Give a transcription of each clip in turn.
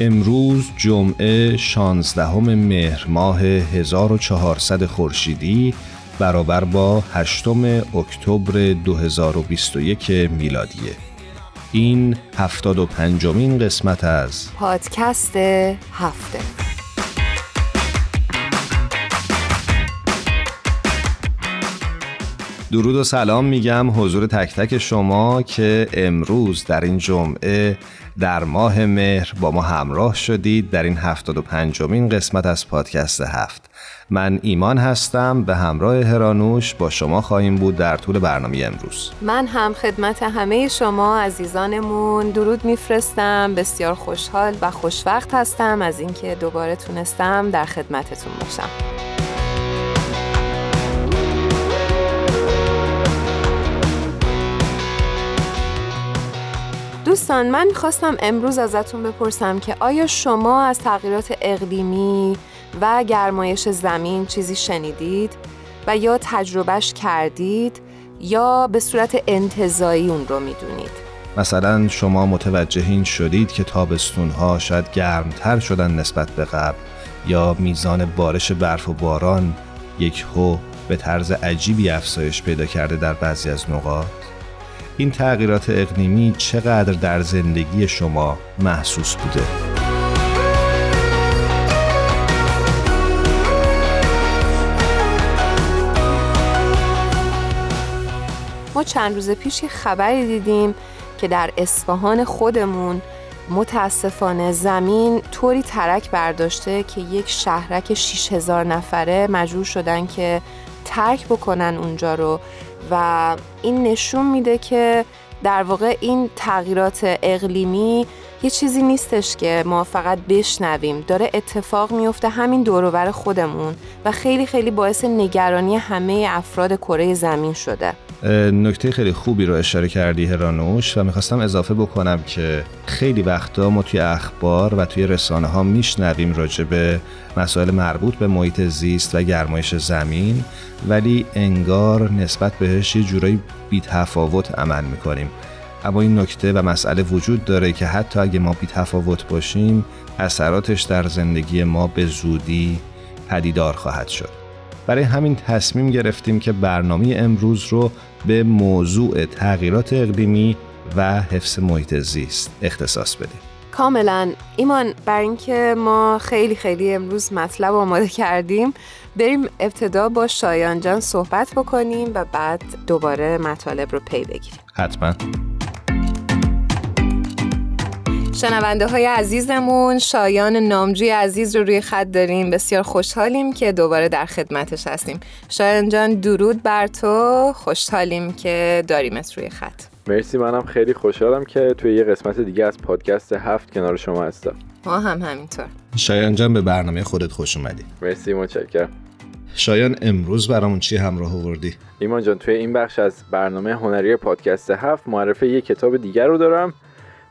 امروز جمعه 16 مهر ماه 1400 خورشیدی برابر با 8 اکتبر 2021 میلادیه. این 75 مین قسمت از پادکست هفته. درود و سلام میگم حضور تک تک شما که امروز در این جمعه در ماه مهر با ما همراه شدید در این هفتاد و پنجمین قسمت از پادکست هفت. من ایمان هستم به همراه هرانوش با شما خواهیم بود در طول برنامه امروز. من هم خدمت همه شما عزیزانمون درود میفرستم بسیار خوشحال و خوشوقت هستم از اینکه دوباره تونستم در خدمتتون باشم. دوستان من خواستم امروز ازتون بپرسم که آیا شما از تغییرات اقلیمی و گرمایش زمین چیزی شنیدید و یا تجربهش کردید یا به صورت انتظایی اون رو می‌دونید؟ مثلا شما متوجه این شدید که تابستون ها شاید گرمتر شدن نسبت به قبل یا میزان بارش برف و باران یک هو به طرز عجیبی افزایش پیدا کرده در بعضی از نقاط؟ این تغییرات اقلیمی چقدر در زندگی شما محسوس بوده؟ ما چند روز پیش خبری دیدیم که در اصفهان خودمون متاسفانه زمین طوری ترک برداشته که یک شهرک 6000 نفره مجبور شدن که ترک بکنن اونجا رو و این نشون میده که در واقع این تغییرات اقلیمی یه چیزی نیستش که ما فقط بشنویم. داره اتفاق میفته همین دوروبر خودمون و خیلی خیلی باعث نگرانی همه افراد کره زمین شده. نکته خیلی خوبی رو اشاره کردی هرانوش و می‌خواستم اضافه بکنم که خیلی وقتا ما توی اخبار و توی رسانه ها میشنویم راجع به مسائل مربوط به محیط زیست و گرمایش زمین ولی انگار نسبت بهش یه جورایی بی تفاوت عمل می‌کنیم. اما این نکته و مسئله وجود داره که حتی اگه ما بی تفاوت باشیم اثراتش در زندگی ما به زودی پدیدار خواهد شد. برای همین تصمیم گرفتیم که برنامه امروز رو به موضوع تغییرات اقلیمی و حفظ محیط زیست اختصاص بدیم. کاملا. ایمان بر اینکه ما خیلی خیلی امروز مطلب آماده کردیم بریم ابتدا با شایان جان صحبت بکنیم و بعد دوباره مطالب رو پی بگیریم. حتما. شنونده های عزیزمون شایان نامجوی عزیز رو روی خط داریم. بسیار خوشحالیم که دوباره در خدمتش هستیم. شایان جان درود بر تو. خوشحالیم که داریمت روی خط. مرسی منم خیلی خوشحالم که توی یه قسمت دیگه از پادکست هفت کنار شما هستم. ما هم همینطور. شایان جان به برنامه خودت خوش اومدی. مرسی متشکرم. شایان امروز برامون چی همراه آوردی؟ ایمان جان توی این بخش از برنامه هنری پادکست هفت معرفه یه کتاب دیگر رو دارم.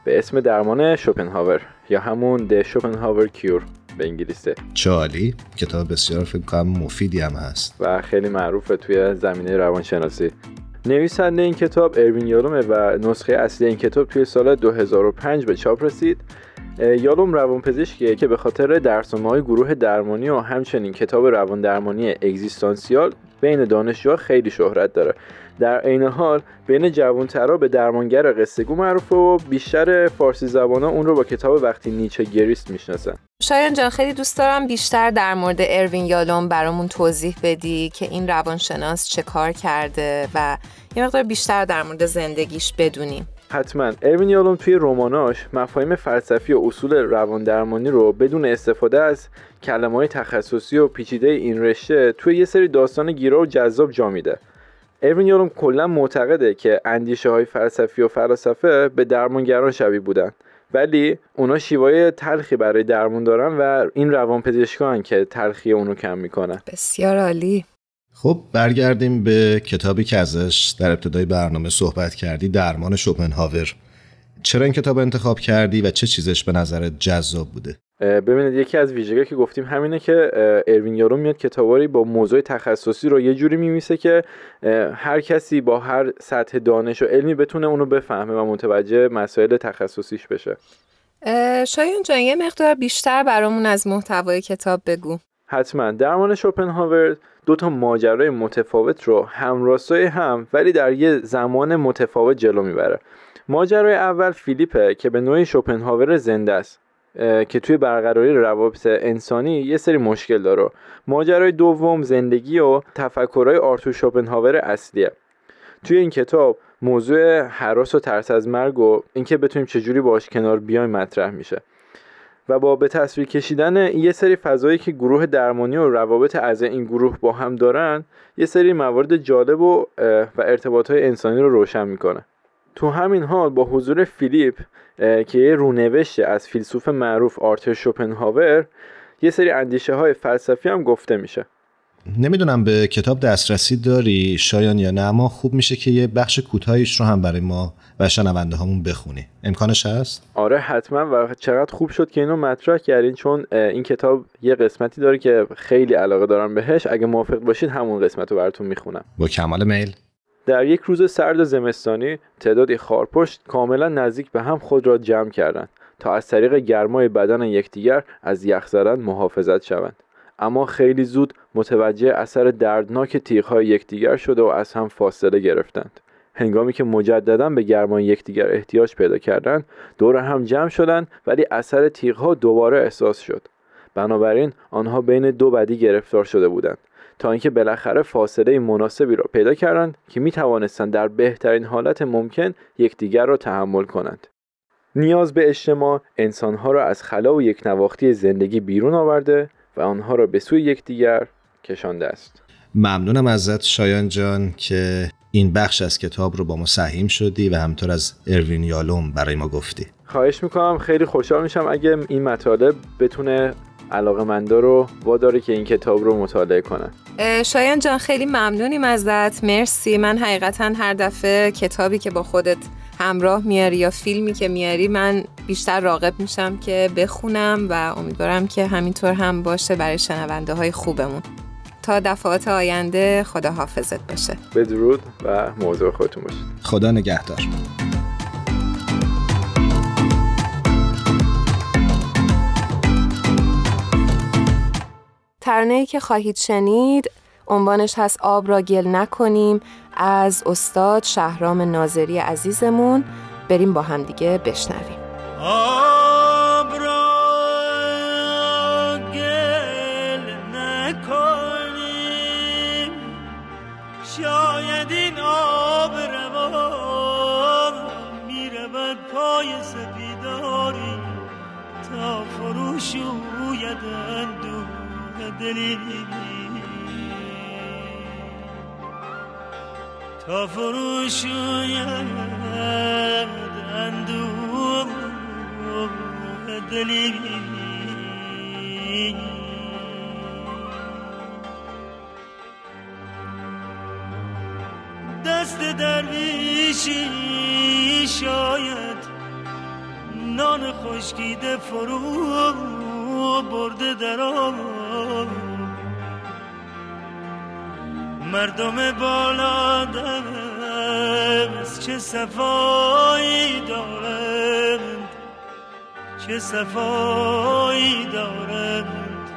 به اسم درمان شوپنهاور یا همون د شوپنهاور کیور به انگلیسه. چالی کتاب بسیار فکر کنم مفیدی هم هست. و خیلی معروفه توی زمینه روانشناسی. نویسنده این کتاب اروین یالومه و نسخه اصلی این کتاب توی سال 2005 به چاپ رسید. یالوم روانپزشکیه که به خاطر درسنامه های گروه درمانی و همچنین کتاب روان درمانی اگزیستانسیال بین دانشجوها خیلی شهرت داره. در عین حال بین جوانترا به درمانگر قصهگو معروفه و بیشتر فارسی زبانا اون رو با کتاب وقتی نیچه گریست می‌شناسن. شایان جان خیلی دوست دارم بیشتر در مورد اروین یالوم برامون توضیح بدی که این روانشناس چه کار کرده و یه مقدار بیشتر در مورد زندگیش بدونیم. حتما. اروین یالوم توی رماناش مفاهیم فلسفی و اصول روان درمانی رو بدون استفاده از کلمه های تخصصی و پیچیده این رشته توی یه سری داستان گیرا و جذاب جا میده. اروین یالوم کلا معتقده که اندیشه های فلسفی و فلسفه به درمانگران شبیه بودن. ولی اونا شیوای تلخی برای درمون دارن و این روان پزشکان که تلخی اونو کم می‌کنن. بسیار عالی. خب برگردیم به کتابی که ازش در ابتدای برنامه صحبت کردی درمان شوپنهاور. چرا این کتاب انتخاب کردی و چه چیزش به نظرت جذاب بوده؟ ببینید یکی از ویژگی که گفتیم همینه که اروین یارو میاد کتاباری با موضوع تخصصی رو یه جوری میمیسه که هر کسی با هر سطح دانش و علمی بتونه اونو بفهمه و متوجه مسائل تخصصیش بشه. شایان جان یه مقدار بیشتر برامون از محتوای کتاب بگو. حتما. درمان شوپنهاور دو تا ماجرای متفاوت رو همراستای هم ولی در یه زمان متفاوت جلو می‌بره. ماجرای اول فیلیپه که به نوعی شوپنهاور زنده است. که توی برقراری روابط انسانی یه سری مشکل داره. ماجرای دوم زندگی و تفکرهای آرتور شوپنهاور اصلیه. توی این کتاب موضوع حراس و ترس از مرگ و اینکه بتونیم چجوری باش کنار بیایم مطرح میشه. و با به تصویر کشیدن یه سری فضایی که گروه درمانی و روابط از این گروه با هم دارن یه سری موارد جالب و, و ارتباط های انسانی رو روشن می‌کنه. تو همین حال با حضور فیلیپ که یه رونوشت از فیلسوف معروف آرتر شوپنهاور یه سری اندیشه های فلسفی هم گفته میشه. نمی‌دونم به کتاب دسترسی داری شایان یا نه اما خوب میشه که یه بخش کوتاهیش رو هم برای ما و شنونده هامون بخونی. امکانش هست؟ آره حتما و چقدر خوب شد که اینو مطرح کردین چون این کتاب یه قسمتی داره که خیلی علاقه دارم بهش. اگه موافق باشید همون قسمت رو براتون می‌خونم. با کمال میل. در یک روز سرد زمستانی تعدادی خارپشت کاملا نزدیک به هم خود را جمع کردند تا از طریق گرمای بدن یکدیگر از یخ زدن محافظت شوند. اما خیلی زود متوجه اثر دردناک تیغهای یکدیگر شده و از هم فاصله گرفتند. هنگامی که مجددا به گرمای یکدیگر احتیاج پیدا کردند دور هم جمع شدند ولی اثر تیغها دوباره احساس شد. بنابراین آنها بین دو بدی گرفتار شده بودند. تا اینکه بالاخره فاصله مناسبی را پیدا کردند که می توانستند در بهترین حالت ممکن یکدیگر را تحمل کنند. نیاز به اجتماع انسانها را از خلا و یک نواختی زندگی بیرون آورده و آنها را به سوی یکدیگر کشانده است. ممنونم ازت شایان جان که این بخش از کتاب رو با ما سهیم شدی و همطور از اروین یالوم برای ما گفتی. خواهش می‌کنم خیلی خوشحال میشم اگه این مطالب بتونه علاقه مندا رو واداره که این کتاب رو مطالعه کنن شایان جان خیلی ممنونیم ازت. مرسی. من حقیقتا هر دفعه کتابی که با خودت همراه میاری یا فیلمی که میاری من بیشتر راقب میشم که بخونم و امیدوارم که همینطور هم باشه برای شنونده های خوبمون. تا دفعات آینده خدا حافظت باشه. بدرود و موضوع خودتون باشید خدا نگهدار. ترانه‌ای که خواهید شنید عنوانش هست آب را گل نکنیم از استاد شهرام ناظری عزیزمون. بریم با هم دیگه بشنویم. آب را گل نکنیم شاید این آب روان می‌رود پای سپیداری تا فروشویدن دلی. تا فروشوید اندوه دلی. دست درویشی شاید نان خشکیده فرو برده در مردم بالا دست چه صفایی دارند چه صفایی دارند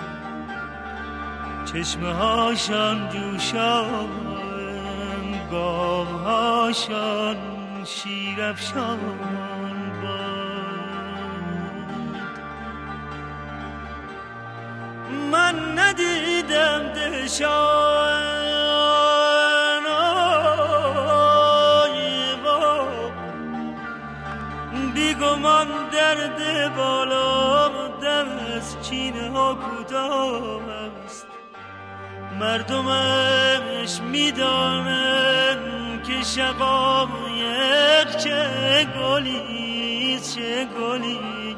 چشمه هاشان جوشان گاه هاشان شیرفشان ندیدم دشان بیگمان درد بالا دست چینه ها کوتاه است؟ مردمش می‌دانن که شقایق چه گلی چه گلی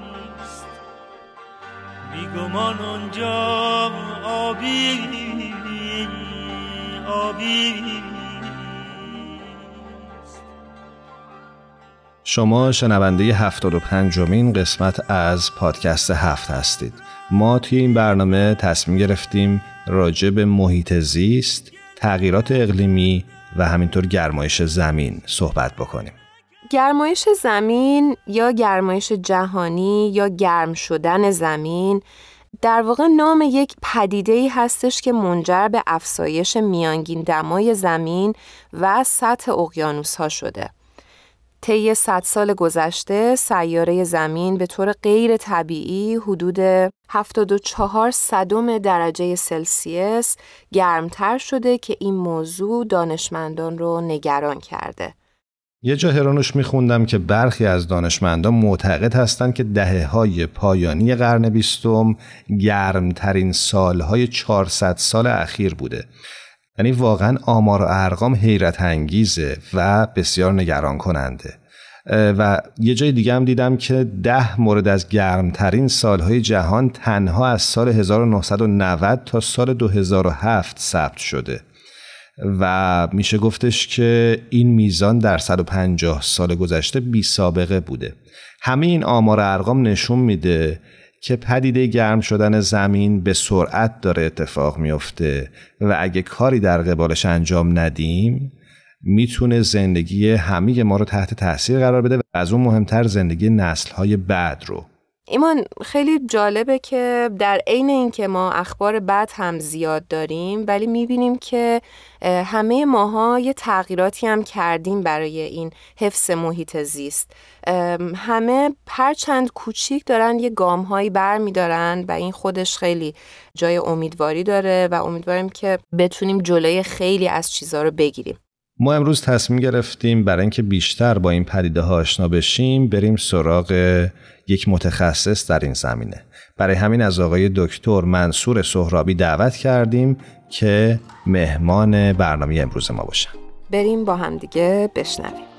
بیگمان اونجا آبی شما شنونده 75 مین قسمت از پادکست هفت هستید. ما توی این برنامه تصمیم گرفتیم راجع به محیط زیست، تغییرات اقلیمی و همینطور گرمایش زمین صحبت بکنیم. گرمایش زمین یا گرمایش جهانی یا گرم شدن زمین در واقع نام یک پدیده ای هستش که منجر به افزایش میانگین دمای زمین و سطح اقیانوس ها شده. طی 100 سال گذشته سیاره زمین به طور غیر طبیعی حدود 74 صدم درجه سلسیس گرمتر شده که این موضوع دانشمندان رو نگران کرده. یه جا هرانوش میخوندم که برخی از دانشمندان معتقد هستند که دهه های پایانی قرن بیستم گرمترین سالهای 400 سال اخیر بوده. یعنی واقعا آمار و ارقام حیرت انگیزه و بسیار نگران کننده. و یه جای دیگه هم دیدم که ده مورد از گرمترین سالهای جهان تنها از سال 1990 تا سال 2007 ثبت شده. و میشه گفتش که این میزان در 150 سال گذشته بی سابقه بوده. همه این آمار ارقام نشون میده که پدیده گرم شدن زمین به سرعت داره اتفاق میفته و اگه کاری در قبالش انجام ندیم می‌تونه زندگی همه ما رو تحت تاثیر قرار بده و از اون مهمتر زندگی نسلهای بعد رو ایمان خیلی جالبه که در عین اینکه ما اخبار بد هم زیاد داریم ولی می‌بینیم که همه ماها یه تغییراتی هم کردیم برای این حفظ محیط زیست. همه هر چند کوچیک دارن یه گام هایی بر میدارن و این خودش خیلی جای امیدواری داره و امیدواریم که بتونیم جلوی خیلی از چیزها رو بگیریم. ما امروز تصمیم گرفتیم برای اینکه بیشتر با این پدیده ها آشنا بشیم بریم سراغ یک متخصص در این زمینه. برای همین از آقای دکتر منصور سهرابی دعوت کردیم که مهمان برنامه امروز ما باشن. بریم با همدیگه بشنویم.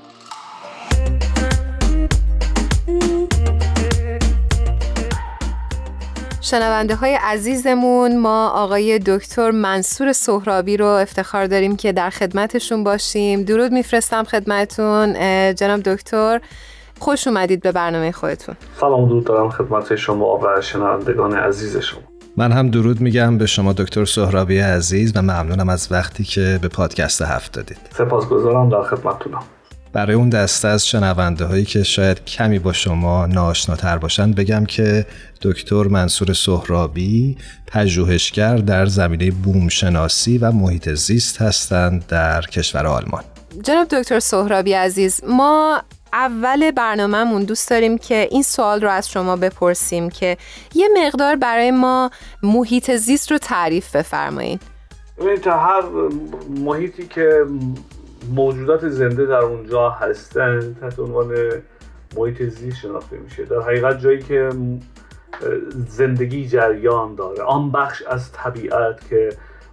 شنونده های عزیزمون ما آقای دکتر منصور سهرابی رو افتخار داریم که در خدمتشون باشیم. درود میفرستم خدمتون جناب دکتر. خوش اومدید به برنامه خودتون. سلام درود دارم خدمت شما و شنوندگان عزیز شما. من هم درود میگم به شما دکتر سهرابی عزیز و ممنونم از وقتی که به پادکست هفت دادید. سپاسگزارم در خدمتتونم. برای اون دسته از شنونده هایی که شاید کمی با شما ناشناتر باشند بگم که دکتر منصور سهرابی پژوهشگر در زمینه بومشناسی و محیط زیست هستند در کشور آلمان. جناب دکتر سهرابی عزیز ما اول برنامهمون دوست داریم که این سوال رو از شما بپرسیم که یه مقدار برای ما محیط زیست رو تعریف بفرمایید. تا هر محیطی که موجودات زنده در اونجا هستن تحت عنوان محیط زیست شناخته میشه. در حقیقت جایی که زندگی جریان داره. آن بخش از طبیعت که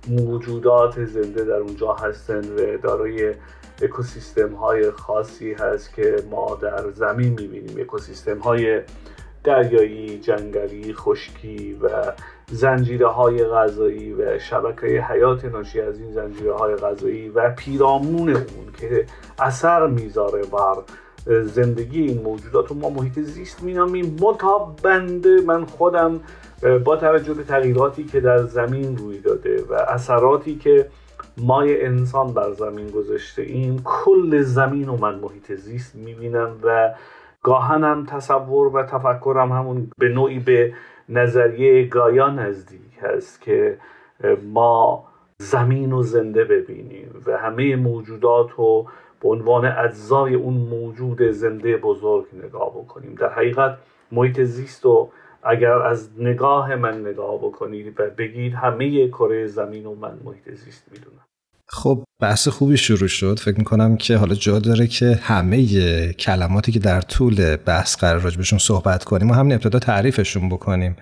موجودات زنده در اونجا هستند و دارای اکوسیستم های خاصی هست که ما در زمین می‌بینیم. اکوسیستم های دریایی، جنگلی، خشکی و زنجیره های غذایی و شبکه حیات ناشی از این زنجیره های غذایی و پیرامون اون که اثر می‌ذاره بر زندگی این موجودات و ما محیط زیست مینامیم. بنده من خودم با توجه به تغییراتی که در زمین روی داده و اثراتی که مای انسان بر زمین گذاشته این کل زمین و من محیط زیست می‌بینم و گاهنم تصور و تفکرم همون به نوعی به نظریه گایا نزدیک هست که ما زمین و زنده ببینیم و همه موجودات رو به عنوان اجزای اون موجود زنده بزرگ نگاه بکنیم. در حقیقت محیط زیست رو اگر از نگاه من نگاه بکنید و بگید همه کره زمین و من محیط زیست می‌دونم. خب بحث خوبی شروع شد. فکر می‌کنم که حالا جا داره که همه کلماتی که در طول بحث قرار راجبشون صحبت کنیم و همین ابتدا تعریفشون بکنیم.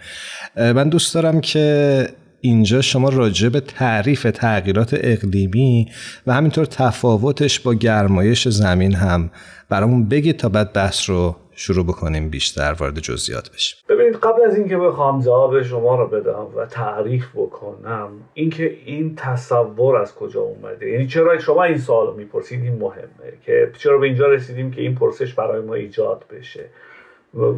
من دوست دارم که اینجا شما راجع به تعریف تغییرات اقلیمی و همینطور تفاوتش با گرمایش زمین هم برامون بگید تا بعد بحث رو شروع بکنیم بیشتر وارد جزئیات بشیم. ببینید قبل از اینکه بخوام جواب شما رو بدم و تعریف بکنم اینکه این تصور از کجا اومده؟ یعنی چرا شما این سوال رو می‌پرسید؟ این مهمه که چرا به اینجا رسیدیم که این پرسش برای ما ایجاد بشه؟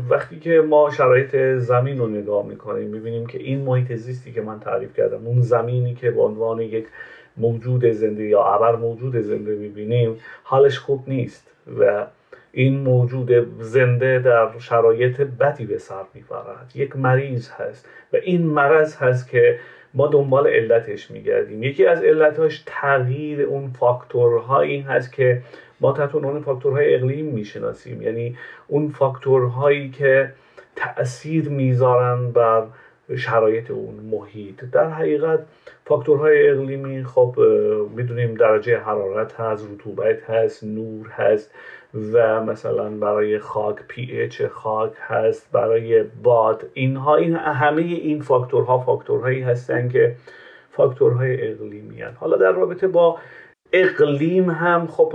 وقتی که ما شرایط زمین رو نگاه می‌کنیم می‌بینیم که این محیط زیستی که من تعریف کردم اون زمینی که به عنوان یک موجود زنده یا ابر موجود زنده می‌بینیم حالش خوب نیست و این موجود زنده در شرایط بدی به سر می‌برد. یک مریض هست و این مرض هست که ما دنبال علتش میگردیم. یکی از علتاش تغییر اون فاکتورهایی هست که ما تحت عنوان فاکتورهای اقلیم می‌شناسیم. یعنی اون فاکتورهایی که تاثیر می‌ذارن بر شرایط اون محیط. در حقیقت فاکتورهای اقلیمی خب می‌دونیم درجه حرارت هست رطوبت هست نور هست. و مثلا برای خاک پی اچ خاک هست برای باد اینها این همه این فاکتورها فاکتورهایی هستن که فاکتورهای اقلیمی هستن. حالا در رابطه با اقلیم هم خب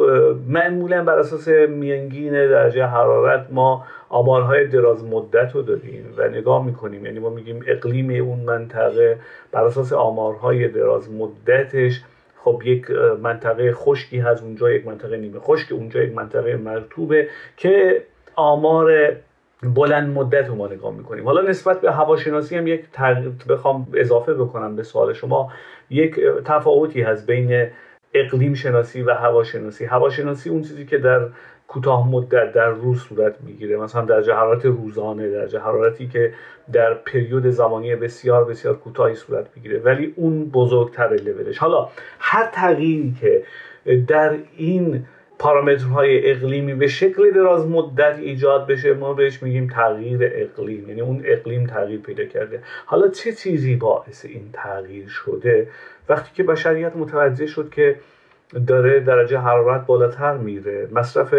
معمولا بر اساس میانگین درجه حرارت ما آمارهای دراز مدت رو داریم و نگاه می‌کنیم یعنی ما میگیم اقلیم اون منطقه بر اساس آمارهای دراز مدتش خب یک منطقه خشکی هست اونجا یک منطقه نیمه خشک اونجا یک منطقه مرتوبه که آمار بلند مدت رو ما نگاه می‌کنیم. حالا نسبت به هواشناسی هم یک تغییر بخوام اضافه بکنم به سوال شما. یک تفاوتی هست بین اقلیم شناسی و هواشناسی. هواشناسی اون چیزی که در کوتاه مدت در روز صورت می‌گیره. مثلا درجه حرارت روزانه درجه حرارتی که در پریود زمانی بسیار بسیار کوتاهی صورت می‌گیره. ولی اون بزرگتر لولش حالا هر تغییری که در این پارامترهای اقلیمی به شکل دراز مدت ایجاد بشه ما بهش میگیم تغییر اقلیم. یعنی اون اقلیم تغییر پیدا کرده. حالا چه چیزی باعث این تغییر شده؟ وقتی که بشریت متوجه شد که داره درجه حرارت بالاتر میره. مصرف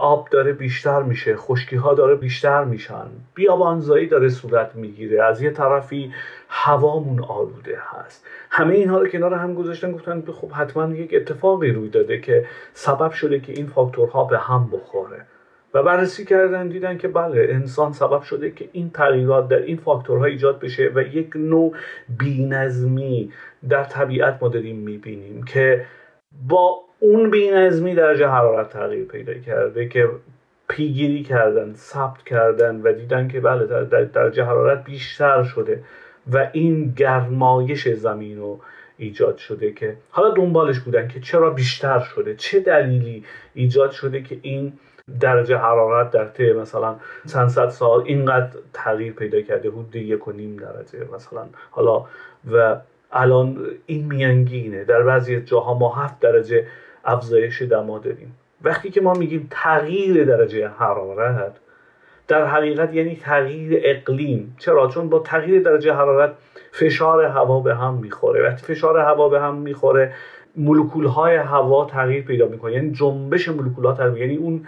آب داره بیشتر میشه. خشکی ها داره بیشتر میشن. بیابانزایی داره صورت می‌گیره. از یه طرفی هوامون آلوده هست. همه اینها رو کنار هم گذاشتن گفتن خب حتما یک اتفاقی روی داده که سبب شده که این فاکتورها به هم بخوره. و بررسی کردن دیدن که بله انسان سبب شده که این تغییرات در این فاکتورها ایجاد بشه و یک نوع بینظمی در طبیعت ما داریم می‌بینیم که با اون بینظمی درجه حرارت تغییر پیدا کرده که پیگیری کردن ثبت کردن و دیدن که بله در درجه حرارت بیشتر شده و این گرمایش زمین رو ایجاد شده که حالا دنبالش بودن که چرا بیشتر شده چه دلیلی ایجاد شده که این درجه حرارت در طی مثلا چند صد سال اینقدر تغییر پیدا کرده حدود یک و نیم درجه مثلا حالا و الان این میانگینه. در بعضی جاها ما هفت درجه افزایش دما داریم. وقتی که ما میگیم تغییر درجه حرارت در حقیقت یعنی تغییر اقلیم. چرا؟ چون با تغییر درجه حرارت فشار هوا به هم می‌خوره. وقتی فشار هوا به هم می‌خوره مولکول های هوا تغییر پیدا می‌کنه. یعنی جنبش مولکول ها تغییر یعنی اون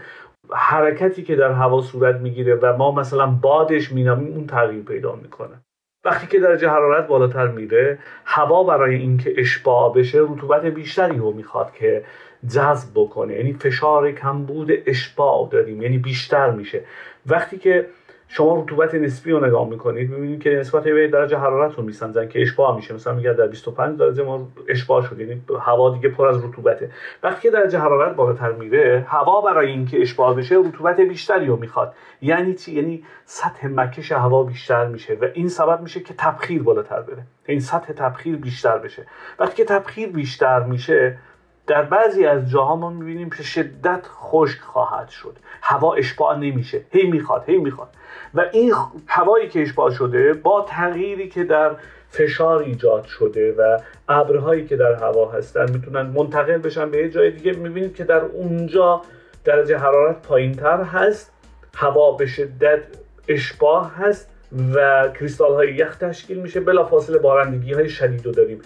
حرکتی که در هوا صورت می‌گیره و ما مثلا بادش مینامیم اون تغییر پیدا می‌کنه. وقتی که درجه حرارت بالاتر میره هوا برای اینکه اشباع بشه رطوبت بیشتری رو می‌خواد که جذب بکنه. یعنی فشار کمبود اشباع داریم یعنی بیشتر میشه. وقتی که شما رطوبت نسبی رو نگاه می‌کنید می‌بینید که نسبت به درجه حرارت رو میسنجن که اشباع میشه. مثلا میگه در 25 درجه ما اشباع شد یعنی هوا دیگه پر از رطوبته. وقتی که درجه حرارت بالاتر میره هوا برای اینکه اشباع بشه رطوبت بیشتری رو می‌خواد. یعنی چی؟ یعنی سطح مکش هوا بیشتر میشه و این سبب میشه که تبخیر بالاتر بره. این سطح تبخیر بیشتر بشه. وقتی که تبخیر بیشتر میشه در بعضی از جاها ما می‌بینیم که شدت خشک خواهد شد. هوا اشباع نمیشه. هی می‌خواد هی می‌خواد. و این هوایی که اشباع شده با تغییری که در فشار ایجاد شده و ابرهایی که در هوا هستن می‌تونن منتقل بشن به یه جای دیگه. می‌بینید که در اونجا درجه حرارت پایین تر هست. هوا به شدت اشباه هست و کریستال های یخ تشکیل میشه. بلافاصله بارندگی های شدید رو داریم.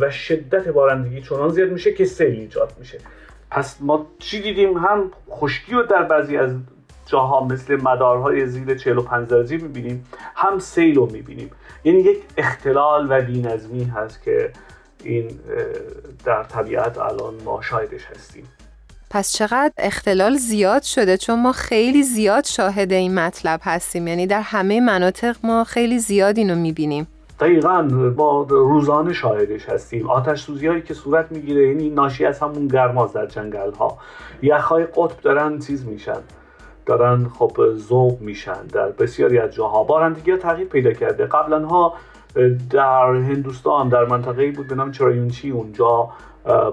و شدت بارندگی چنان زیاد میشه که سیل ایجاد میشه. پس ما چی دیدیم؟ هم خشکی رو در بعضی از جاها مثل مدارهای زیر 45 درجه می‌بینیم هم سیل رو می‌بینیم. یعنی یک اختلال و بینظمی هست که این در طبیعت الان ما شاهدش هستیم. پس چقدر اختلال زیاد شده؟ چون ما خیلی زیاد شاهد این مطلب هستیم. یعنی در همه مناطق ما خیلی زیاد اینو می‌بینیم. دقیقا ما روزانه شاهدش هستیم. آتش سوزی هایی که صورت می‌گیره یعنی ناشی از همون گرماز در جنگل ها یخهای قطب دارن چیز میشن. دارن خب ذوب میشن در بسیاری از جاها. بارندگی ها تغییر پیدا کرده. قبلا ها در هندوستان در منطقه بود به نام چرایونچی. اونجا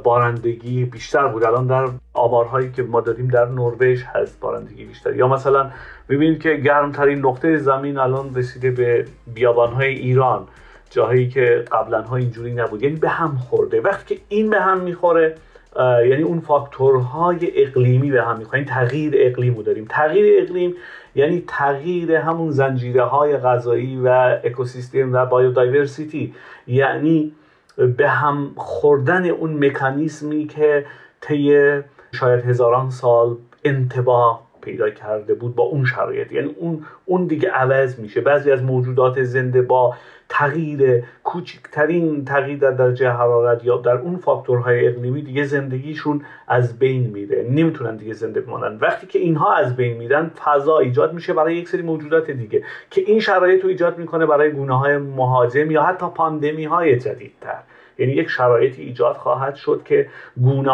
بارندگی بیشتر بود. الان در آمارهایی که ما داریم در نروژ هست بارندگی بیشتر. یا مثلا می‌بینید که گرمترین نقطه زمین الان رسیده به بیابانهای ایران جاهایی که قبلا ها اینجوری نبود. یعنی به هم خورده. وقتی که این به هم می‌خوره یعنی اون فاکتورهای اقلیمی به هم می‌خوره یعنی تغییر اقلیم رو داریم. تغییر اقلیم یعنی تغییر همون زنجیره های غذایی و اکوسیستم و بایودایورسیتی. یعنی به هم خوردن اون مکانیزمی که طی شاید هزاران سال انتباه پیدا کرده بود با اون شرایط. یعنی اون اون دیگه عوض میشه. بعضی از موجودات زنده با تغییر کوچکترین تغییر در درجه حرارت یا در اون فاکتورهای اقلیمی دیگه زندگیشون از بین میره. نمی‌تونن دیگه زنده بمانن. وقتی که اینها از بین میرن فضا ایجاد میشه برای یک سری موجودات دیگه که این شرایط رو ایجاد می‌کنه برای گونه های مهاجم یا حتی پاندمی های جدیدتر. یعنی یک شرایطی ایجاد خواهد شد که گونه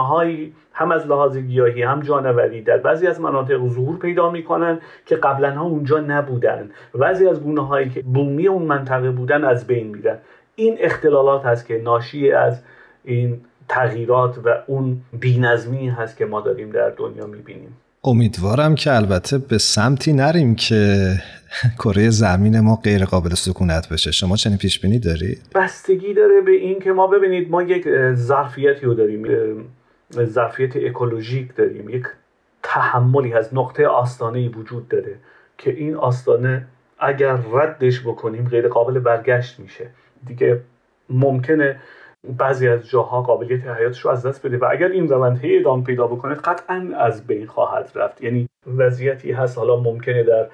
هم از لحاظ گیاهی هم جانوری در بعضی از مناطق ظهور پیدا می‌کنن که قبلا ها اونجا نبودن بعضی از گونه هایی که بومی اون منطقه بودن از بین میرن. این اختلالات هست که ناشی از این تغییرات و اون بینظمی هست که ما داریم در دنیا می‌بینیم. امیدوارم که البته به سمتی نریم که کره زمین ما غیر قابل سکونت بشه. شما چنین پیش بینی دارید بستگی داره به این که ما ببینید ما یک ظرفیتی رو داریم ظرفیت اکولوژیک داریم یک تحملی از نقطه آستانه وجود داره که این آستانه اگر ردش بکنیم غیر قابل برگشت میشه. دیگه ممکنه بعضی از جاها قابلیت حیاتش رو از دست بده و اگر این روند هی ادامه پیدا بکنه قطعا از بین خواهد رفت. یعنی وضعیتی هست حالا ممکنه در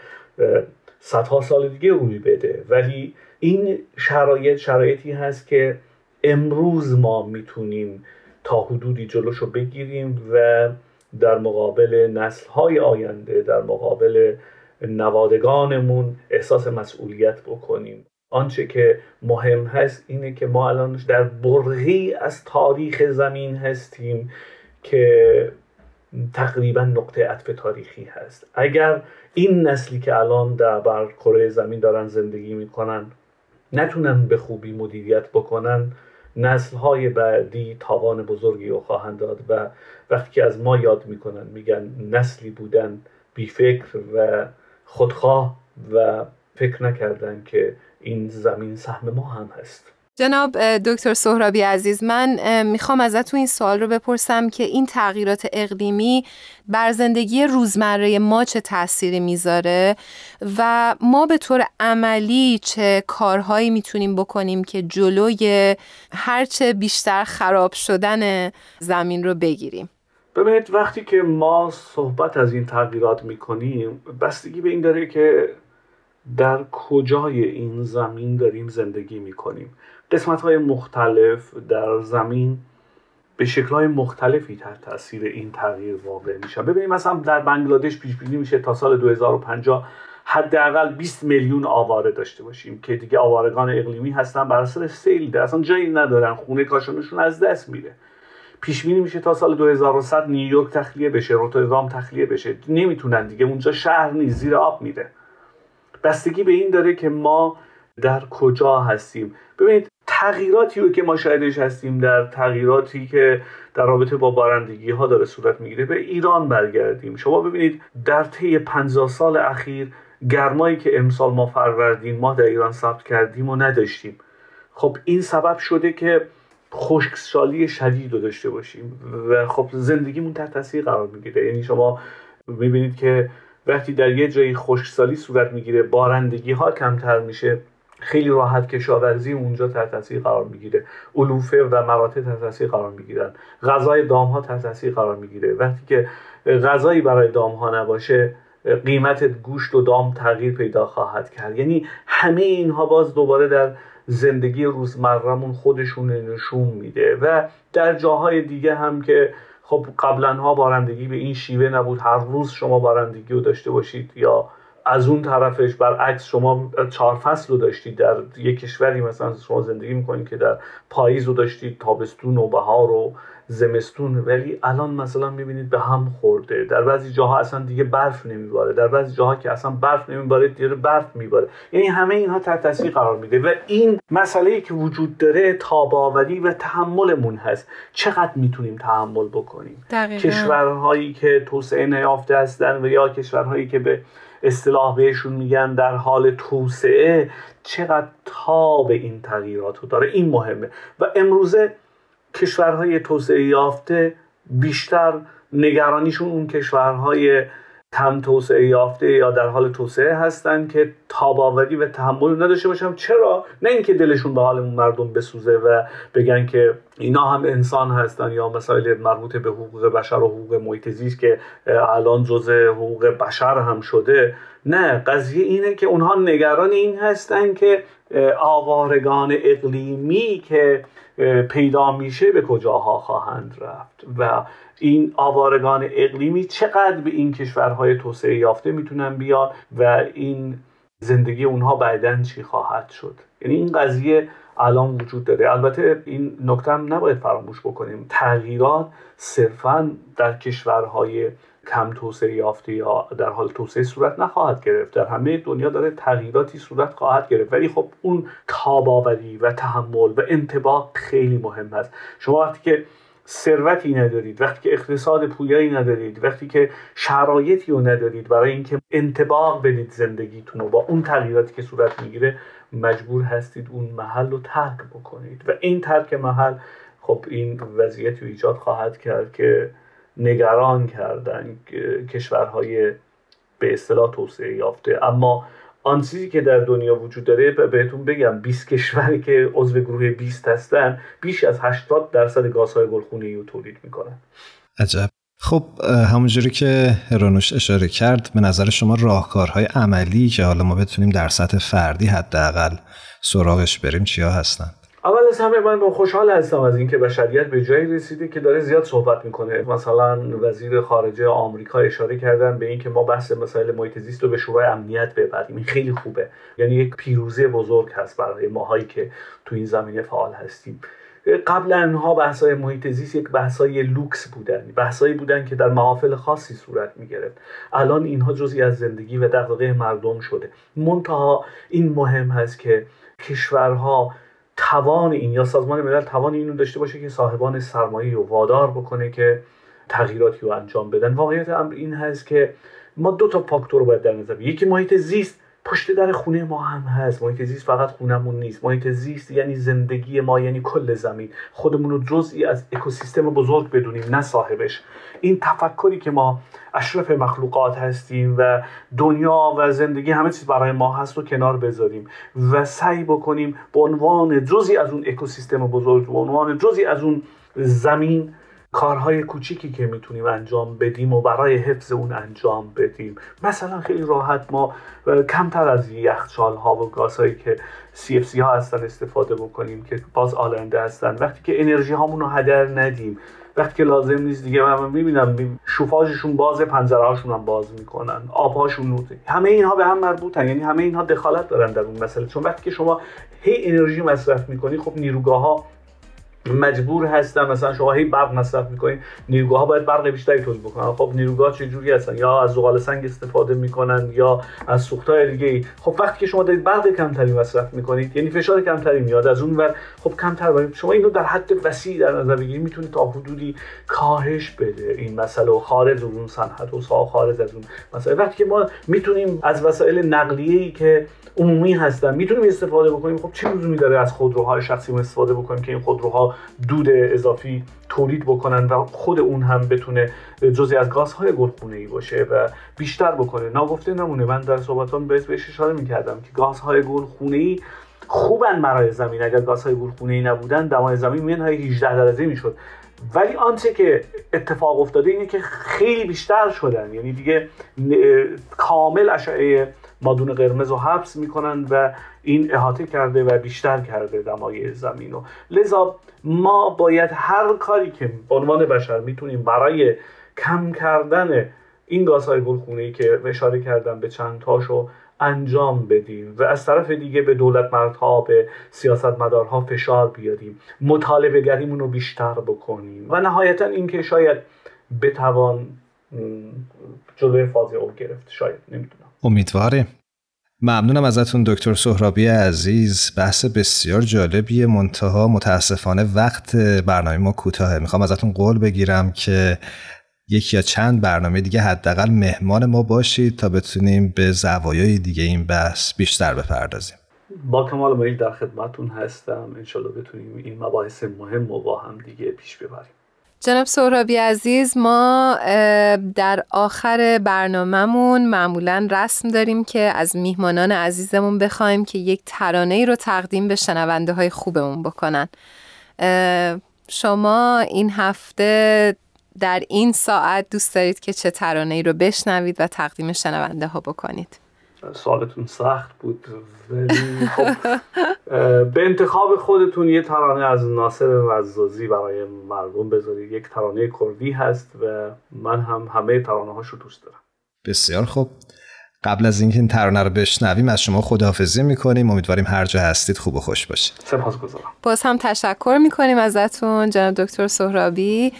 صدها سال دیگه روی بده. ولی این شرایط شرایطی هست که امروز ما می‌تونیم تا حدودی جلوش رو بگیریم و در مقابل نسل های آینده در مقابل نوادگانمون احساس مسئولیت بکنیم. آنچه که مهم هست اینه که ما الان در برهی از تاریخ زمین هستیم که تقریبا نقطه عطف تاریخی هست. اگر این نسلی که الان در بر کره زمین دارن زندگی می‌کنن نتونن به خوبی مدیریت بکنن نسل های بعدی تاوان بزرگی رو خواهند داد و وقتی که از ما یاد می‌کنن میگن نسلی بودن بی فکر و خودخواه و فکر نکردن که این زمین سهم ما هم هست. جناب دکتر سهرابی عزیز من می‌خوام ازتون این سوال رو بپرسم که این تغییرات اقلیمی بر زندگی روزمره ما چه تأثیری می‌ذاره و ما به طور عملی چه کارهایی می‌تونیم بکنیم که جلوی هرچه بیشتر خراب شدن زمین رو بگیریم؟ ببینید وقتی که ما صحبت از این تغییرات می‌کنیم بستگی به این داره که در کجای این زمین داریم زندگی می‌کنیم؟ قسمت های مختلف در زمین به شکل مختلفی تحت تاثیر این تغییر واقع میشن. ببینید مثلا در بنگلادش پیش بینی میشه تا سال 2050 حداقل 20 میلیون آواره داشته باشیم که دیگه آوارگان اقلیمی هستن بر اثر سیل در اصلا جایی ندارن خونه کاشانشون از دست میره. پیش بینی میشه تا سال 2100 نیویورک تخلیه بشه روتردام تخلیه بشه. نمی‌تونن دیگه اونجا شهر نیست زیر آب میره. بستگی به این داره که ما در کجا هستیم. ببینید تغییراتی رو که ما شاهدش هستیم در تغییراتی که در رابطه با بارندگی ها داره صورت می‌گیره به ایران برگردیم. شما ببینید در طی 50 سال اخیر گرمایی که امسال ما فروردین ما در ایران ثبت کردیم و نداشتیم. خب این سبب شده که خشکسالی شدید رو داشته باشیم و خب زندگیمون تحت تاثیر قرار می‌گیره. یعنی شما می‌بینید که وقتی در یه جایی خشکسالی صورت می‌گیره بارندگی ها کمتر میشه خیلی راحت کشاورزی اونجا تحت تاثیر قرار می‌گیره. علوفه و مراتع تحت تاثیر قرار می‌گیرن. غذای دام ها تحت تاثیر قرار می‌گیره. وقتی که غذایی برای دام ها نباشه قیمت گوشت و دام تغییر پیدا خواهد کرد. یعنی همه اینها باز دوباره در زندگی روزمرهمون خودشون نشون میده. و در جاهای دیگه هم که خب قبلا ها بارندگی به این شیوه نبود. هر روز شما بارندگی رو داشته باشید یا از اون طرفش برعکس شما چهار فصل رو داشتید در یک کشوری مثلا شما زندگی می‌کنید که در پاییز رو داشتید تابستون و بهار و زمستون. ولی الان مثلا می‌بینید به هم خورده. در بعضی جاها اصلا دیگه برف نمیباره. در بعضی جاها که اصلا برف نمیباره دیگه برف میباره. یعنی همه اینها تحت تاثیر قرار میده. و این مسئله که وجود داره تاباوری و تحملمون هست. چقدر می‌تونیم تحمل بکنیم؟ دقیقا. کشورهایی که توسعه نیافته هستن و یا کشورهایی که به اصطلاح بهشون میگن در حال توسعه چقدر تاب این تغییرات رو داره. این مهمه. و امروزه کشورهای توسعه یافته بیشتر نگرانیشون اون کشورهای کم توسعه یافته یا در حال توسعه هستند که تاباوری و تحمل نداشته باشن چرا؟ نه اینکه دلشون به حال مردم بسوزه و بگن که اینا هم انسان هستن یا مسائل مربوط به حقوق بشر و حقوق محیط زیست که الان جزء حقوق بشر هم شده. نه قضیه اینه که اونها نگران این هستن که آوارگان اقلیمی که پیدا میشه به کجاها خواهند رفت و این آوارگان اقلیمی چقدر به این کشورهای توسعه یافته می‌تونن بیان و این زندگی اونها بعدا چی خواهد شد. یعنی این قضیه الان وجود داره. البته این نکته هم نباید فراموش بکنیم. تغییرات صرفا در کشورهای کم توسعه یافته یا در حال توسعه صورت نخواهد گرفت. در همه دنیا داره تغییراتی صورت خواهد گرفت. ولی خب اون تاباوری و تحمل و انتباه خیلی مهم است. شما وقتی که ثروتی ندارید وقتی که اقتصاد پویایی ندارید وقتی که شرایطی رو ندارید برای اینکه انتباه بدید زندگیتون رو با اون تغییراتی که صورت می‌گیره مجبور هستید اون محل رو ترک بکنید. و این ترک محل خب این وضعیتی ایجاد خواهد کرد که نگران کردن کشورهای به اصطلاح توسعه یافته. اما آن چیزی که در دنیا وجود داره بهتون بگم 20 کشوری که عضو گروه 20 هستن بیش از 80 درصد گازهای گلخونه رو تولید می‌کنن. عجب. خب همونجوری که هرانوش اشاره کرد به نظر شما راهکارهای عملی که حالا ما بتونیم در سطح فردی حداقل سراغش بریم چیا هستن؟ اول از همه من خوشحال هستم از اینکه بشریت به جایی رسیده که داره زیاد صحبت می‌کنه. مثلا وزیر خارجه آمریکا اشاره کردن به اینکه ما بحث مسائل محیط زیست رو به شورای امنیت ببریم. این خیلی خوبه. یعنی یک پیروزی بزرگ هست برای ماهایی که تو این زمینه فعال هستیم. قبلا ها بحثای محیط زیست یک بحثای لوکس بودن. بحثایی بودن که در محافل خاصی صورت می گرفت الان اینها جزی از زندگی و دغدغه مردم شده. منتها این مهم هست که کشورها توان این یا سازمان ملل توان اینو داشته باشه که صاحبان سرمایه رو وادار بکنه که تغییراتی رو انجام بدن. واقعیت امر این هست که ما دو تا فاکتور رو باید در نظر یکی محیط زیست. پشت در خونه ما هم هست. محیط زیست فقط خونمون نیست. محیط زیست یعنی زندگی ما یعنی کل زمین. خودمون رو جزئی از اکوسیستم بزرگ بدونیم نه صاحبش. این تفکری که ما اشرف مخلوقات هستیم و دنیا و زندگی همه چیز برای ما هست رو کنار بذاریم و سعی بکنیم به عنوان جزی از اون اکوسیستم بزرگ به عنوان جزی از اون زمین کارهای کوچیکی که می‌تونیم انجام بدیم و برای حفظ اون انجام بدیم. مثلا خیلی راحت ما کمتر از یخچال ها و گازهایی که CFC ها هستن استفاده بکنیم که باز آلنده هستن. وقتی که انرژی هامون رو هدر ندیم وقتی که لازم نیست دیگه من می‌بینم شوفاژشون باز پنجره هاشون هم باز می‌کنن آبهاشون نوته همه اینها به هم مربوطن یعنی همه اینها دخالت دارن در اون مسئله. چون وقتی که شما هی انرژی مصرف می‌کنی خب نیروگاه ها مجبور هستن مثلا شما هی برق مصرف می‌کنین نیروگاه ها باید برق بیشتری تولید بکنن. خب نیروگاه چه جوری هستن؟ یا از زغال سنگ استفاده می‌کنن یا از سوختهای دیگه ای. خب وقتی که شما دارید برق کمتری مصرف می‌کنید یعنی فشار کمتری میاد از اون ور خب کمتر باید. شما اینو در حد وسیع در نظر بگیرید می‌تونید تا حدودی کاهش بده این مسئله خارج از اون صنعت و خارج از اون مسئله. وقتی که ما می‌تونیم از وسایل نقلیه ای که عمومی هستن می‌تونیم استفاده بکنیم خب چه لزومی داره از خودروهای شخصی استفاده بکنیم که این خودروها دود اضافی تولید بکنن و خود اون هم بتونه جزی از گازهای گلخونه ای باشه و بیشتر بکنه. ناگفته نمونه. من در صحبتان بهش بهش اشاره می‌کردم که گازهای گلخونه ای خوبن برای زمین. اگر گازهای گلخونه ای نبودن دمای زمین منهای 18 درجه می‌شد. ولی آنچه که اتفاق افتاده اینه که خیلی بیشتر شدن. یعنی دیگه کامل اشعه مادون قرمز رو حبس می‌کنن و این احاطه کرده و بیشتر کرده دمای زمین رو. لذا ما باید هر کاری که به عنوان بشر می‌تونیم برای کم کردن این گازهای گلخونه که اشاره کردم به چند تاشو انجام بدیم و از طرف دیگه به دولت مردها به سیاست مدارها فشار بیاریم. مطالبه گریمون رو بیشتر بکنیم. و نهایتا اینکه شاید بتوان جلوی فاز او گرفت. شاید نمی‌دونم. امیدواریم. ممنونم ازتون دکتر سهرابی عزیز. بحث بسیار جالبیه. منتها متاسفانه وقت برنامه ما کوتاهه. می‌خوام ازتون قول بگیرم که یکی یا چند برنامه دیگه حداقل مهمان ما باشید تا بتونیم به زوایای دیگه این بحث بیشتر بپردازیم. با کمال میل در خدمتون هستم. انشالله بتونیم این مباحث مهم رو با هم دیگه پیش ببریم. جناب سهرابی عزیز ما در آخر برنامهمون معمولا رسم داریم که از میهمانان عزیزمون بخوایم که یک ترانه ای رو تقدیم به شنونده های خوبمون بکنن. شما این هفته در این ساعت دوست دارید که چه ترانه ای رو بشنوید و تقدیم شنونده ها بکنید. سوالتون سخت بود ولی خب به انتخاب خودتون یه ترانه از ناصر وزازی برای مردم بذارید. یک ترانه کردی هست و من هم همه ترانه هاشو دوست دارم. بسیار خوب. قبل از اینکه این ترانه رو بشنویم از شما خداحافظی می‌کنیم. امیدواریم هر جا هستید خوب و خوش باشید. سپاسگزارم. باز هم تشکر می‌کنیم ازتون جناب دکتر سهرابی.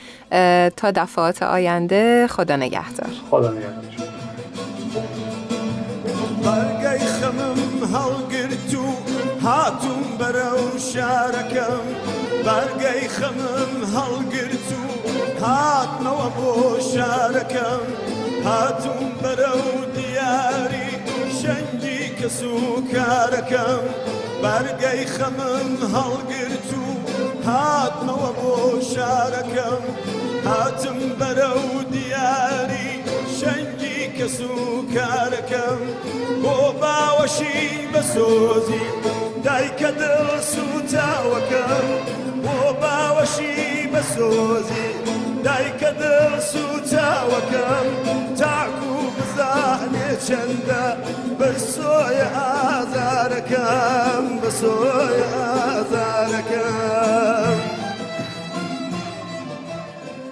تا دفعات آینده خدا نگهدار. خدا نگهدار. بەرگەی خەمم هەڵگرت و هاتووم بەرە و شارەکەم. بەرگەی خەمم هەڵگرت و هاتنەوە بۆ شارەکەم. هاتووم بەرە و دیاری شەنگی کەس و کارەکەم. بەرگەی خەمم هەڵگرت و هاتنەوە بۆ شارەکەم. هاتم بەرە و دیاری شەنگی کەس و کارەکەم. بۆ باوەشی بەسۆزی دایکە دڵ سوتاوەکەم بۆ باوەشی بەسۆزی دایکە دڵ سوتاوەکەم تاکو بزانێ چەندە بەسۆیە ئازارەکەم بەسۆیە ئازارەکەم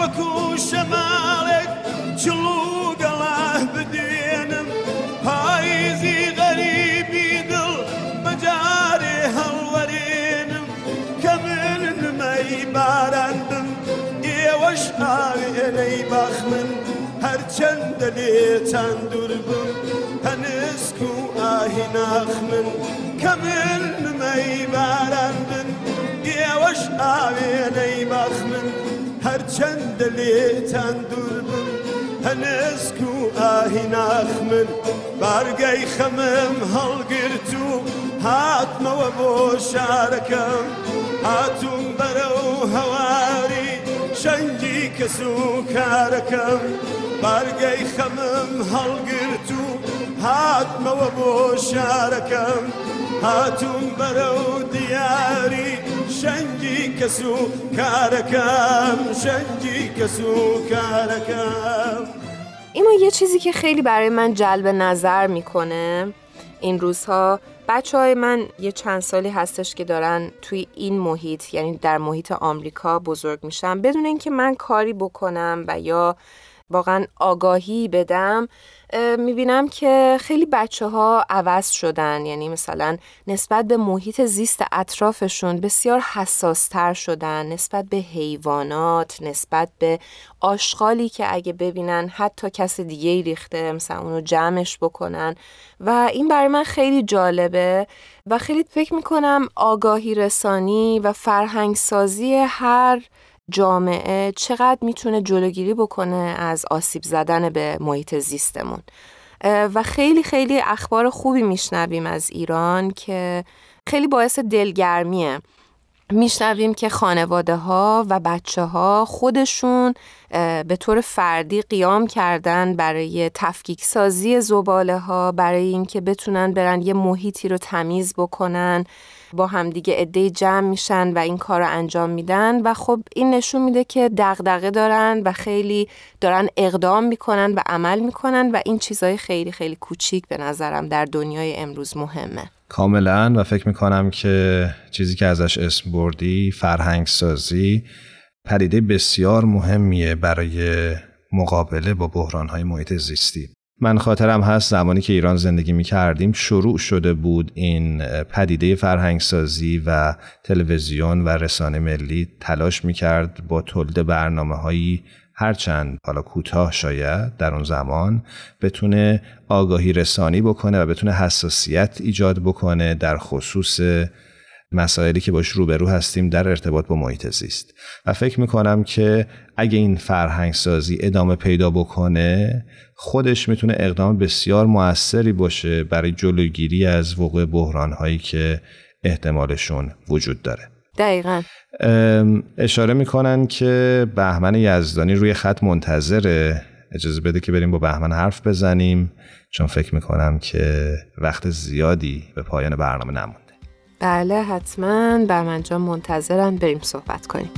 وەکو شەماڵێک چلو گەڵاه بدێنم. پاییزی غەریبی دڵ بەجارێ هەڵوەرێنم. کە من نمەی باران بم ئێوەش ئاوێنەی باخ من هەرچەندە لێتان دوور بم هەنسک و ئاهی ناخ من کە من نمەی باران بن ئێوەش ئاوێنەی باخ من هەرچەندە لێتان دوور بم هەنسک و ئاهی ناخ من. بارگەی خەمم هەڵگرت و هاتمەوە بۆ شارەکەم. هاتووم بەرە و هەواری شەنگی کەس و کارەکەم. بارگەی خەمم هەڵگرت و هاتمەوە بۆ شارەکەم. هاتووم بەرە و دیاری شنجی کسو کارکم شنجی کسو کارکم. اما یه چیزی که خیلی برای من جلب نظر می‌کنه این روزها بچه های من یه چند سالی هستش که دارن توی این محیط یعنی در محیط آمریکا بزرگ میشن. بدون اینکه من کاری بکنم و یا واقعا آگاهی بدم می‌بینم که خیلی بچه ها عوض شدن. یعنی مثلا نسبت به محیط زیست اطرافشون بسیار حساس تر شدن. نسبت به حیوانات نسبت به آشغالی که اگه ببینن حتی کس دیگه ریخته مثلا اونو جمعش بکنن. و این برای من خیلی جالبه و خیلی فکر می‌کنم آگاهی رسانی و فرهنگ سازی هر جامعه چقدر می‌تونه جلوگیری بکنه از آسیب زدن به محیط زیستمون. و خیلی خیلی اخبار خوبی میشنویم از ایران که خیلی باعث دلگرمیه. میشنویم که خانواده ها و بچه ها خودشون به طور فردی قیام کردن برای تفکیک سازی زباله ها برای اینکه بتونن برن یه محیطی رو تمیز بکنن. با همدیگه عده جمع میشن و این کار رو انجام میدن و خب این نشون میده که دغدغه دارن و خیلی دارن اقدام می‌کنن و عمل می‌کنن و این چیزهای خیلی خیلی کوچیک به نظرم در دنیای امروز مهمه. کاملا و فکر می‌کنم که چیزی که ازش اسم بردی فرهنگ سازی پدیده بسیار مهمیه برای مقابله با بحرانهای محیط زیستی. من خاطرم هست زمانی که ایران زندگی می کردیم شروع شده بود این پدیده فرهنگسازی و تلویزیون و رسانه ملی تلاش می کرد با تولید برنامه هایی هرچند حالا کوتاه شاید در اون زمان بتونه آگاهی رسانی بکنه و بتونه حساسیت ایجاد بکنه در خصوص مسائلی که باش روبرو هستیم در ارتباط با محیط زیست. و فکر می‌کنم که اگه این فرهنگ سازی ادامه پیدا بکنه خودش می‌تونه اقدام بسیار موثری باشه برای جلوگیری از وقوع بحران هایی که احتمالشون وجود داره. دقیقا. اشاره می‌کنن که بهمن یزدانی روی خط منتظره. اجازه بده که بریم با بهمن حرف بزنیم چون فکر می‌کنم که وقت زیادی به پایان برنامه نمونده. بله حتما. بهمن جان منتظرم بریم صحبت کنیم.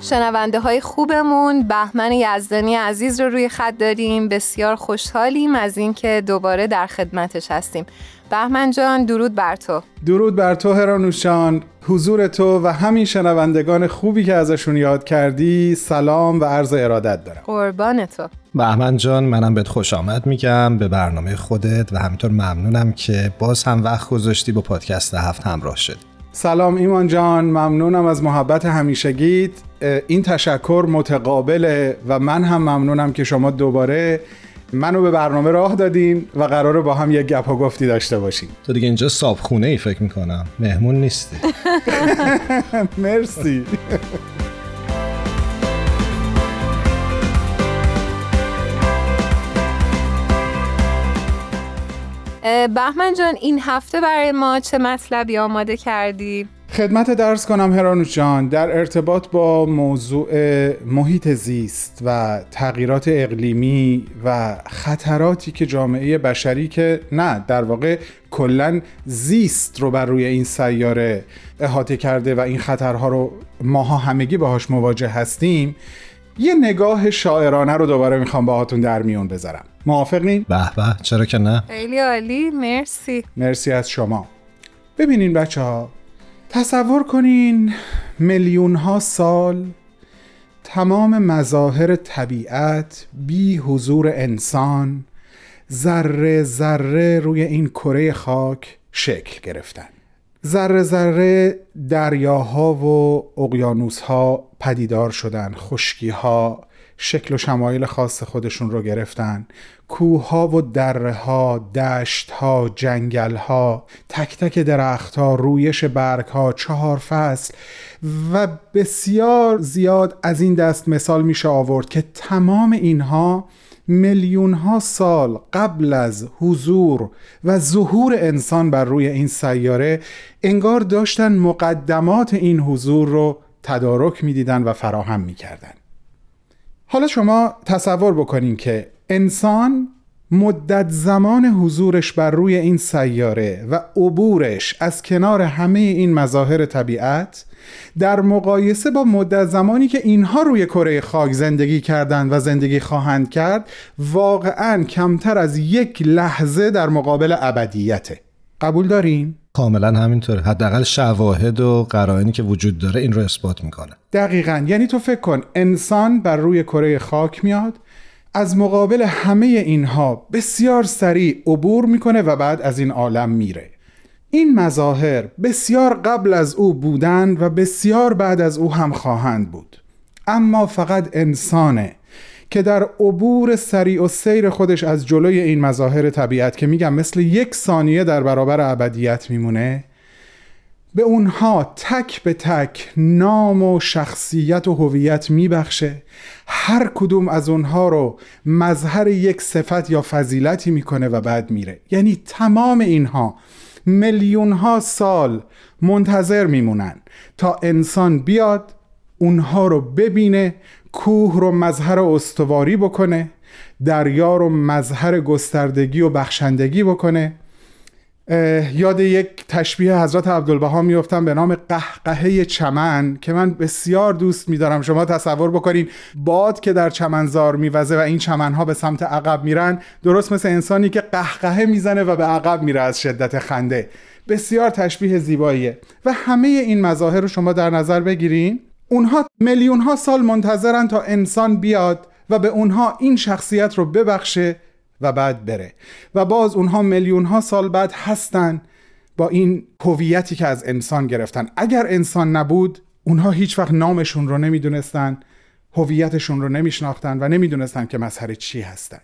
شنونده های خوبمون. بهمن یزدانی عزیز رو روی خط داریم. بسیار خوشحالیم از اینکه دوباره در خدمتش هستیم. بهمن جان درود بر تو. درود بر تو هرانوشان حضور تو و همین شنوندگان خوبی که ازشون یاد کردی سلام و عرض ارادت دارم. قربان تو. بهمن جان منم بهت خوش آمد میگم. به برنامه خودت و همینطور ممنونم که باز هم وقت گذاشتی با پادکست هفت همراه شد سلام ایمان جان ممنونم از محبت همیشگیت. این تشکر متقابله و من هم ممنونم که شما دوباره منو به برنامه راه دادین و قراره با هم یک گپ و گفتی داشته باشیم. تو دیگه اینجا صابخونه ای فکر می‌کنم. مهمون نیستی. مرسی. بهمن جان این هفته برای ما چه مطلبی آماده کردی؟ خدمت درس کنم هرانوش جان. در ارتباط با موضوع محیط زیست و تغییرات اقلیمی و خطراتی که جامعه بشری که نه در واقع کلا زیست رو بر روی این سیاره احاطه کرده و این خطرها رو ماها همگی باهاش مواجه هستیم یه نگاه شاعرانه رو دوباره می‌خوام باهاتون در میون بذارم. موافقین؟ به به چرا که نه؟ خیلی عالی مرسی. مرسی از شما. ببینین بچه ها تصور کنین میلیون ها سال تمام مظاهر طبیعت بی حضور انسان ذره ذره روی این کره خاک شکل گرفتن. ذره ذره دریاها و اقیانوسها پدیدار شدن خشکیها شکل و شمایل خاص خودشون رو گرفتن. کوها و دره ها دشت ها جنگل ها تک تک درخت ها رویش برگ ها چهار فصل و بسیار زیاد از این دست مثال میشه آورد که تمام اینها میلیون ها سال قبل از حضور و ظهور انسان بر روی این سیاره انگار داشتن مقدمات این حضور رو تدارک می‌دیدن و فراهم می‌کردن. حالا شما تصور بکنین که انسان مدت زمان حضورش بر روی این سیاره و عبورش از کنار همه این مظاهر طبیعت در مقایسه با مدت زمانی که اینها روی کره خاک زندگی کردند و زندگی خواهند کرد واقعا کمتر از یک لحظه در مقابل ابدیته قبول دارین؟ کاملا همینطوره. حداقل شواهد و قرائنی که وجود داره این رو اثبات می‌کنه. دقیقا. یعنی تو فکر کن انسان بر روی کره خاک میاد از مقابل همه اینها بسیار سریع عبور می‌کنه و بعد از این عالم میره. این مظاهر بسیار قبل از او بودند و بسیار بعد از او هم خواهند بود. اما فقط انسانه. که در عبور سریع و سیر خودش از جلوی این مظاهر طبیعت که میگم مثل یک ثانیه در برابر ابدیت میمونه به اونها تک به تک نام و شخصیت و هویت میبخشه. هر کدوم از اونها رو مظهر یک صفت یا فضیلتی می‌کنه و بعد میره. یعنی تمام اینها میلیون ها سال منتظر میمونن تا انسان بیاد اونها رو ببینه کوه رو مظهر استواری بکنه دریا رو مظهر گستردگی و بخشندگی بکنه. یاد یک تشبیه حضرت عبدالبها میفتم به نام قهقهه چمن که من بسیار دوست میدارم. شما تصور بکنین باد که در چمنزار میوزه و این چمنها به سمت عقب میرن درست مثل انسانی که قهقهه می‌زنه و به عقب میره از شدت خنده. بسیار تشبیه زیباییه. و همه این مظاهر رو شما در نظر بگیرین. اونها میلیون ها سال منتظرن تا انسان بیاد و به اونها این شخصیت رو ببخشه و بعد بره. و باز اونها میلیون ها سال بعد هستن با این هویتی که از انسان گرفتن. اگر انسان نبود اونها هیچ وقت نامشون رو نمی‌دونستن هویتشون رو نمیشناختن و نمی‌دونستن که مظهر چی هستن.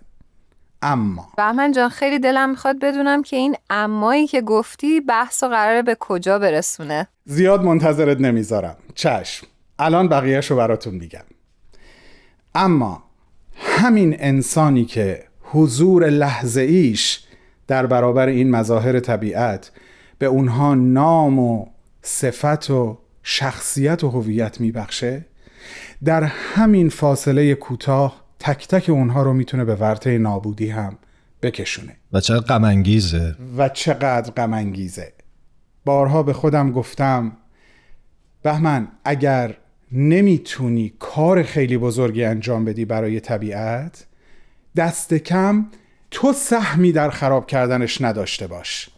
اما بهمن جان خیلی دلم می‌خواد بدونم که این امایی که گفتی بحث و قراره به کجا برسونه؟ زیاد منتظرت نمی‌ذارم. چشم. الان بقیهش رو براتون میگم. اما همین انسانی که حضور لحظه ایش در برابر این مظاهر طبیعت به اونها نام و صفت و شخصیت و هویت میبخشه در همین فاصله کوتاه تک تک اونها رو می‌تونه به ورطه نابودی هم بکشونه. و چقدر غمانگیزه. و چقدر غمانگیزه. بارها به خودم گفتم بهمن اگر نمی‌تونی کار خیلی بزرگی انجام بدی برای طبیعت دست کم تو سهمی در خراب کردنش نداشته باش.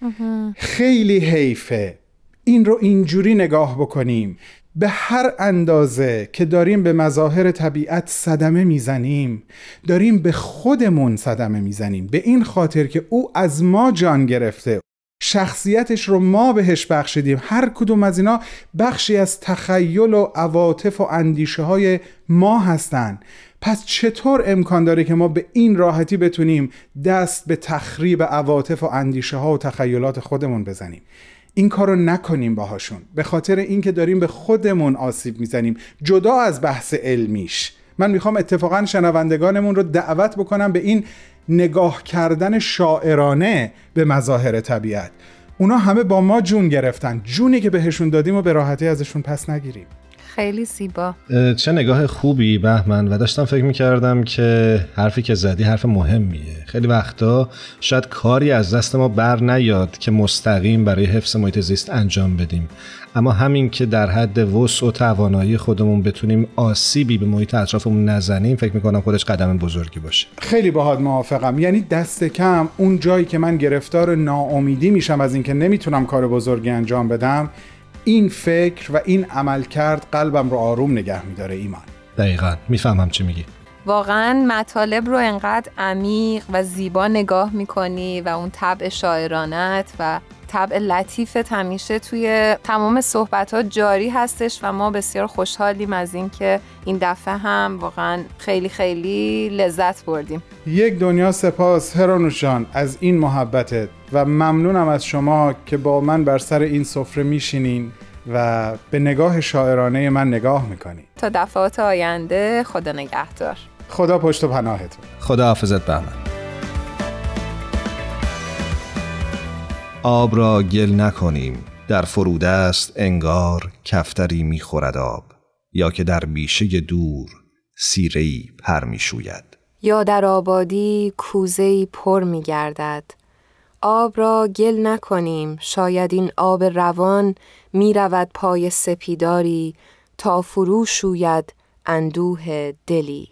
خیلی حیفه. این رو اینجوری نگاه بکنیم. به هر اندازه که داریم به مظاهر طبیعت صدمه می‌زنیم داریم به خودمون صدمه می‌زنیم. به این خاطر که او از ما جان گرفته. شخصیتش رو ما بهش بخشیدیم. هر کدوم از اینا بخشی از تخیل و عواطف و اندیشه های ما هستند پس چطور امکان داره که ما به این راحتی بتونیم دست به تخریب عواطف و اندیشه ها و تخیلات خودمون بزنیم؟ این کار رو نکنیم باهاشون. به خاطر اینکه داریم به خودمون آسیب می‌زنیم. جدا از بحث علمیش. من می‌خوام اتفاقا شنوندگانمون رو دعوت بکنم به این نگاه کردن شاعرانه به مظاهر طبیعت. اونا همه با ما جون گرفتن. جونی که بهشون دادیم و به راحتی ازشون پس نگیریم. خیلی زیبا. چه نگاه خوبی بهمن. و داشتم فکر می‌کردم که حرفی که زدی حرف مهمیه. خیلی وقتا شاید کاری از دست ما بر نیاد که مستقیم برای حفظ محیط زیست انجام بدیم. اما همین که در حد وسع و توانایی خودمون بتونیم آسیبی به محیط اطرافمون نزنیم فکر می‌کنم خودش قدم بزرگی باشه. خیلی باهات موافقم. یعنی دست کم اون جایی که من گرفتار ناامیدی میشم از اینکه نمی‌تونم کار بزرگی انجام بدم این فکر و این عمل کرد قلبم رو آروم نگه میداره ایمان. دقیقا. می‌فهمم چی میگی. واقعا مطالب رو انقدر عمیق و زیبا نگاه می‌کنی و اون طبع شاعرانت و طبع لطیفت همیشه توی تمام صحبت ها جاری هستش و ما بسیار خوشحالیم از اینکه این دفعه هم واقعا خیلی خیلی لذت بردیم. یک دنیا سپاس هرانوش جان از این محبتت و ممنونم از شما که با من بر سر این سفره میشینین و به نگاه شاعرانه من نگاه می‌کنین. تا دفعات آینده خدا نگهدار. خدا پشت و پناهتون. خدا حافظت بهمن. آب را گل نکنیم در فرود است انگار کفتری می‌خورد آب یا که در بیشه دور سیرهی پر می‌شوید. یا در آبادی کوزهی پر می گردد آب را گل نکنیم شاید این آب روان می رود پای سپیداری تا فرو شوید اندوه دلی.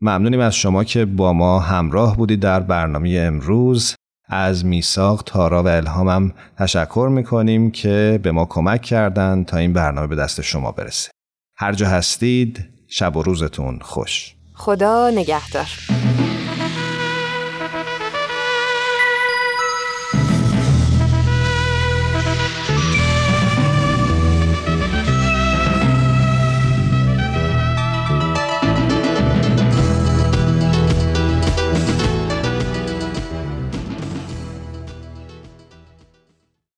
ممنونیم از شما که با ما همراه بودید در برنامه امروز. از میساق تارا و الهامم تشکر می‌کنیم که به ما کمک کردند تا این برنامه به دست شما برسه. هر جا هستید شب و روزتون خوش. خدا نگهدار.